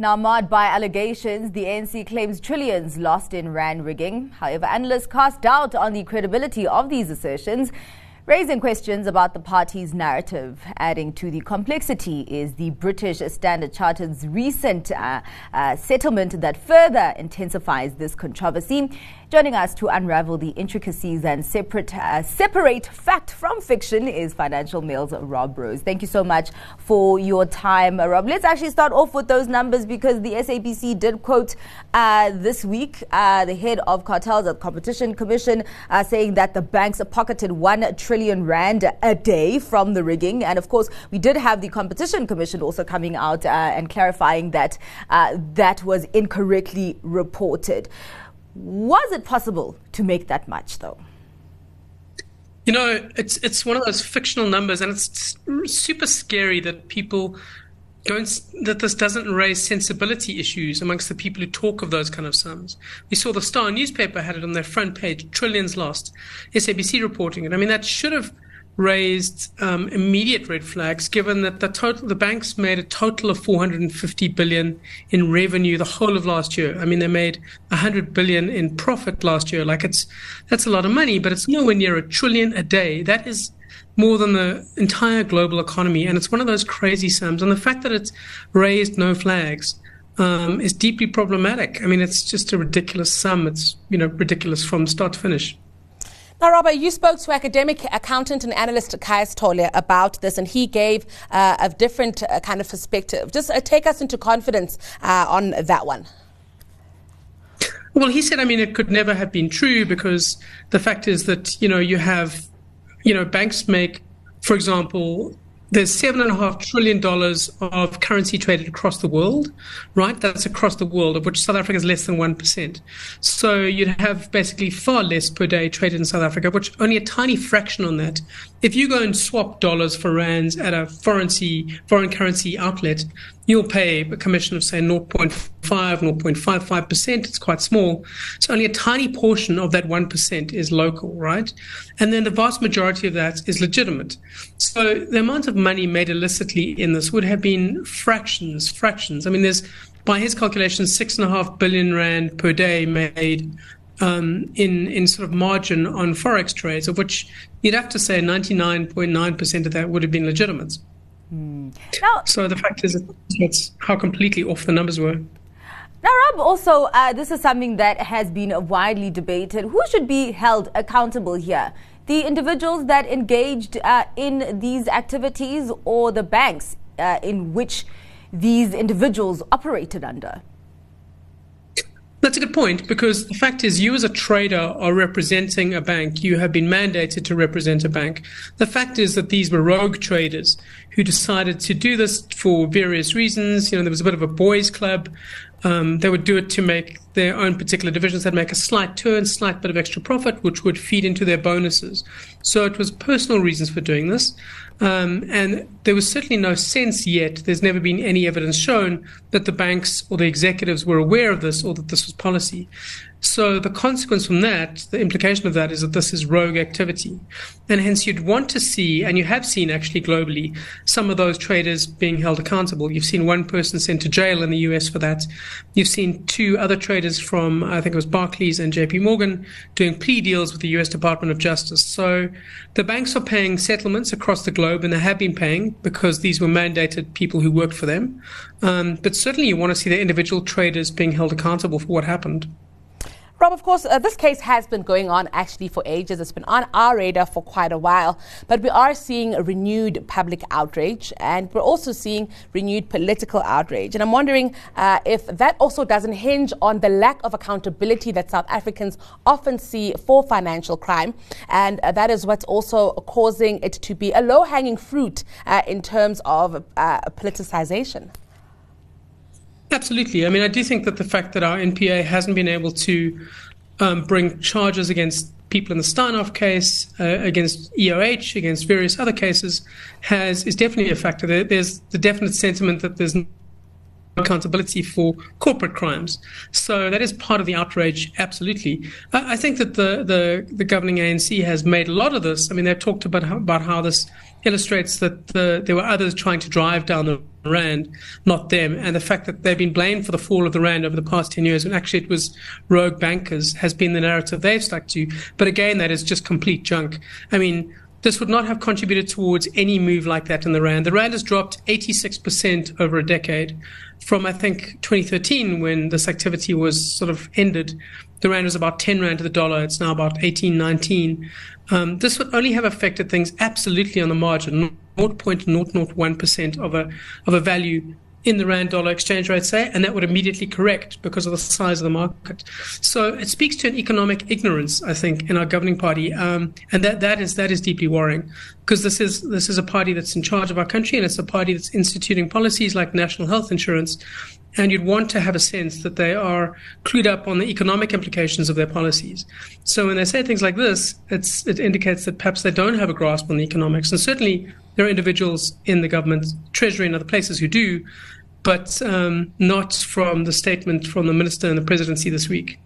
Now, marred by allegations, the ANC claims trillions lost in RAND rigging. However, analysts cast doubt on the credibility of these assertions raising questions about the party's narrative. Adding to the complexity is the British Standard Chartered's recent uh, uh, settlement that further intensifies this controversy. Joining us to unravel the intricacies and separate, uh, separate fact from fiction is Financial Mail's Rob Rose. Thank you so much for your time, Rob. Let's actually start off with those numbers because the SABC did quote uh, this week uh, the head of cartels at Competition Commission uh, saying that the banks pocketed one trillion rand a day from the rigging. And of course, we did have the Competition Commission also coming out uh, and clarifying that uh, that was incorrectly reported. Was it possible to make that much, though? You know, it's it's one of those fictional numbers, and it's super scary that people don't that this doesn't raise sensibility issues amongst the people who talk of those kind of sums. We saw the Star newspaper had it on their front page: trillions lost. SABC reporting it. I mean, that should have raised um, immediate red flags, given that the total the banks made a total of 450 billion in revenue the whole of last year. I mean, they made 100 billion in profit last year. Like it's that's a lot of money, but it's nowhere near a trillion a day. That is more than the entire global economy, and it's one of those crazy sums. And the fact that it's raised no flags. Um, is deeply problematic. I mean, it's just a ridiculous sum. It's you know ridiculous from start to finish. Now, Robert, you spoke to academic accountant and analyst Caius Tolle about this, and he gave uh, a different uh, kind of perspective. Just uh, take us into confidence uh, on that one. Well, he said, I mean, it could never have been true because the fact is that, you know, you have, you know, banks make, for example, there's seven and a half trillion dollars of currency traded across the world, right? That's across the world, of which South Africa is less than one percent. So you'd have basically far less per day traded in South Africa, which only a tiny fraction on that. If you go and swap dollars for rands at a foreign foreign currency outlet, you'll pay a commission of say 0.5, 0.55%. It's quite small. So only a tiny portion of that 1% is local, right? And then the vast majority of that is legitimate. So the amount of money made illicitly in this would have been fractions, fractions. I mean, there's, by his calculations, six and a half billion rand per day made um, in in sort of margin on forex trades, of which you'd have to say 99.9% of that would have been legitimate. Mm. Now, so the fact is, it's how completely off the numbers were. Now, Rob, also, uh, this is something that has been widely debated. Who should be held accountable here? The individuals that engaged uh, in these activities or the banks uh, in which these individuals operated under? That's a good point because the fact is, you as a trader are representing a bank. You have been mandated to represent a bank. The fact is that these were rogue traders who decided to do this for various reasons. You know, there was a bit of a boys' club. Um, they would do it to make their own particular divisions. They'd make a slight turn, slight bit of extra profit, which would feed into their bonuses. So it was personal reasons for doing this. Um, and there was certainly no sense yet, there's never been any evidence shown that the banks or the executives were aware of this or that this was policy. So the consequence from that, the implication of that is that this is rogue activity. And hence you'd want to see, and you have seen actually globally, some of those traders being held accountable. You've seen one person sent to jail in the US for that. You've seen two other traders from, I think it was Barclays and JP Morgan, doing plea deals with the US Department of Justice. So the banks are paying settlements across the globe, and they have been paying because these were mandated people who worked for them. Um, but certainly you want to see the individual traders being held accountable for what happened. Rob, of course, uh, this case has been going on actually for ages. It's been on our radar for quite a while. But we are seeing a renewed public outrage and we're also seeing renewed political outrage. And I'm wondering uh, if that also doesn't hinge on the lack of accountability that South Africans often see for financial crime. And uh, that is what's also causing it to be a low hanging fruit uh, in terms of uh, politicization. Absolutely. I mean, I do think that the fact that our NPA hasn't been able to um, bring charges against people in the Steinhoff case, uh, against EOH, against various other cases, has is definitely a factor. There, there's the definite sentiment that there's no accountability for corporate crimes. So that is part of the outrage. Absolutely. I, I think that the, the the governing ANC has made a lot of this. I mean, they've talked about how, about how this illustrates that the, there were others trying to drive down the rand, not them. And the fact that they've been blamed for the fall of the rand over the past 10 years, when actually it was rogue bankers, has been the narrative they've stuck to. But again, that is just complete junk. I mean, this would not have contributed towards any move like that in the rand. The rand has dropped 86% over a decade from, I think, 2013 when this activity was sort of ended. The rand was about 10 rand to the dollar. It's now about 18, 19. Um, this would only have affected things absolutely on the margin, 0.001% of a, of a value in the rand dollar exchange rate, say, and that would immediately correct because of the size of the market. So it speaks to an economic ignorance, I think, in our governing party, um, and that that is that is deeply worrying because this is this is a party that's in charge of our country, and it's a party that's instituting policies like national health insurance. And you'd want to have a sense that they are clued up on the economic implications of their policies. So when they say things like this, it indicates that perhaps they don't have a grasp on the economics. And certainly there are individuals in the government, Treasury, and other places who do, but um, not from the statement from the minister and the presidency this week.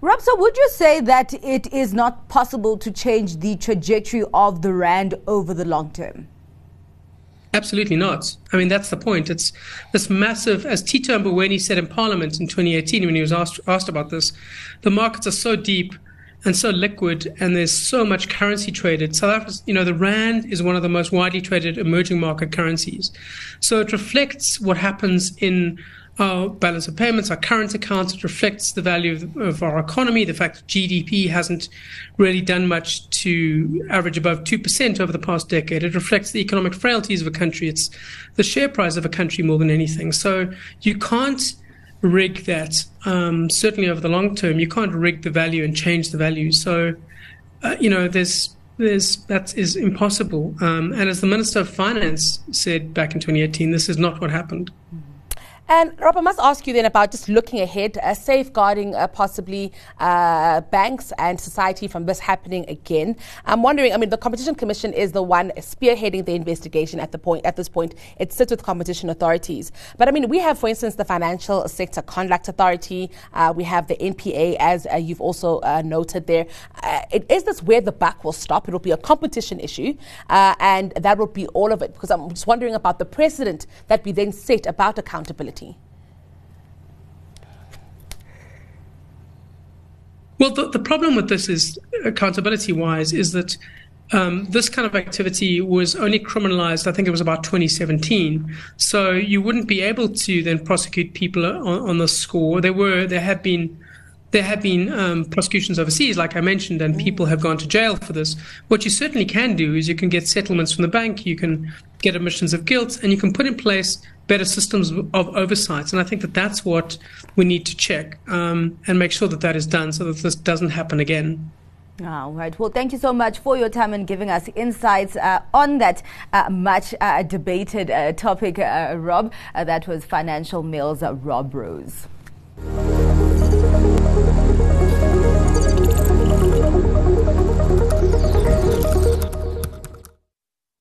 Rob, so would you say that it is not possible to change the trajectory of the rand over the long term? Absolutely not. I mean, that's the point. It's this massive, as Tito Mboweni said in Parliament in 2018 when he was asked, asked about this, the markets are so deep and so liquid, and there's so much currency traded. South Africa, you know, the rand is one of the most widely traded emerging market currencies. So it reflects what happens in our balance of payments, our current accounts. It reflects the value of, of, our economy, the fact that GDP hasn't really done much to average above 2% over the past decade. It reflects the economic frailties of a country. It's the share price of a country more than anything. So you can't rig that. Um, certainly over the long term, you can't rig the value and change the value. So, uh, you know, there's there's that is impossible. Um, and as the Minister of Finance said back in 2018, this is not what happened. Mm-hmm. And Rob, I must ask you then about just looking ahead, uh, safeguarding uh, possibly uh, banks and society from this happening again. I'm wondering. I mean, the Competition Commission is the one spearheading the investigation at the point. At this point, it sits with competition authorities. But I mean, we have, for instance, the Financial Sector Conduct Authority. Uh, we have the NPA, as uh, you've also uh, noted there. It, is this where the buck will stop? It will be a competition issue, and that will be all of it. Because I'm just wondering about the precedent that we then set about accountability. Well, the, the problem with this is accountability wise is that um, this kind of activity was only criminalized, I think it was about 2017. So you wouldn't be able to then prosecute people on, on the score. There were, there have been there have been um, prosecutions overseas, like I mentioned, and people have gone to jail for this. What you certainly can do is you can get settlements from the bank, you can get admissions of guilt, and you can put in place better systems of oversight. And I think that that's what we need to check um, and make sure that that is done so that this doesn't happen again. All right. Well, thank you so much for your time and giving us insights uh, on that uh, much uh, debated uh, topic, uh, Rob. Uh, that was Financial Mail's Rob Rose.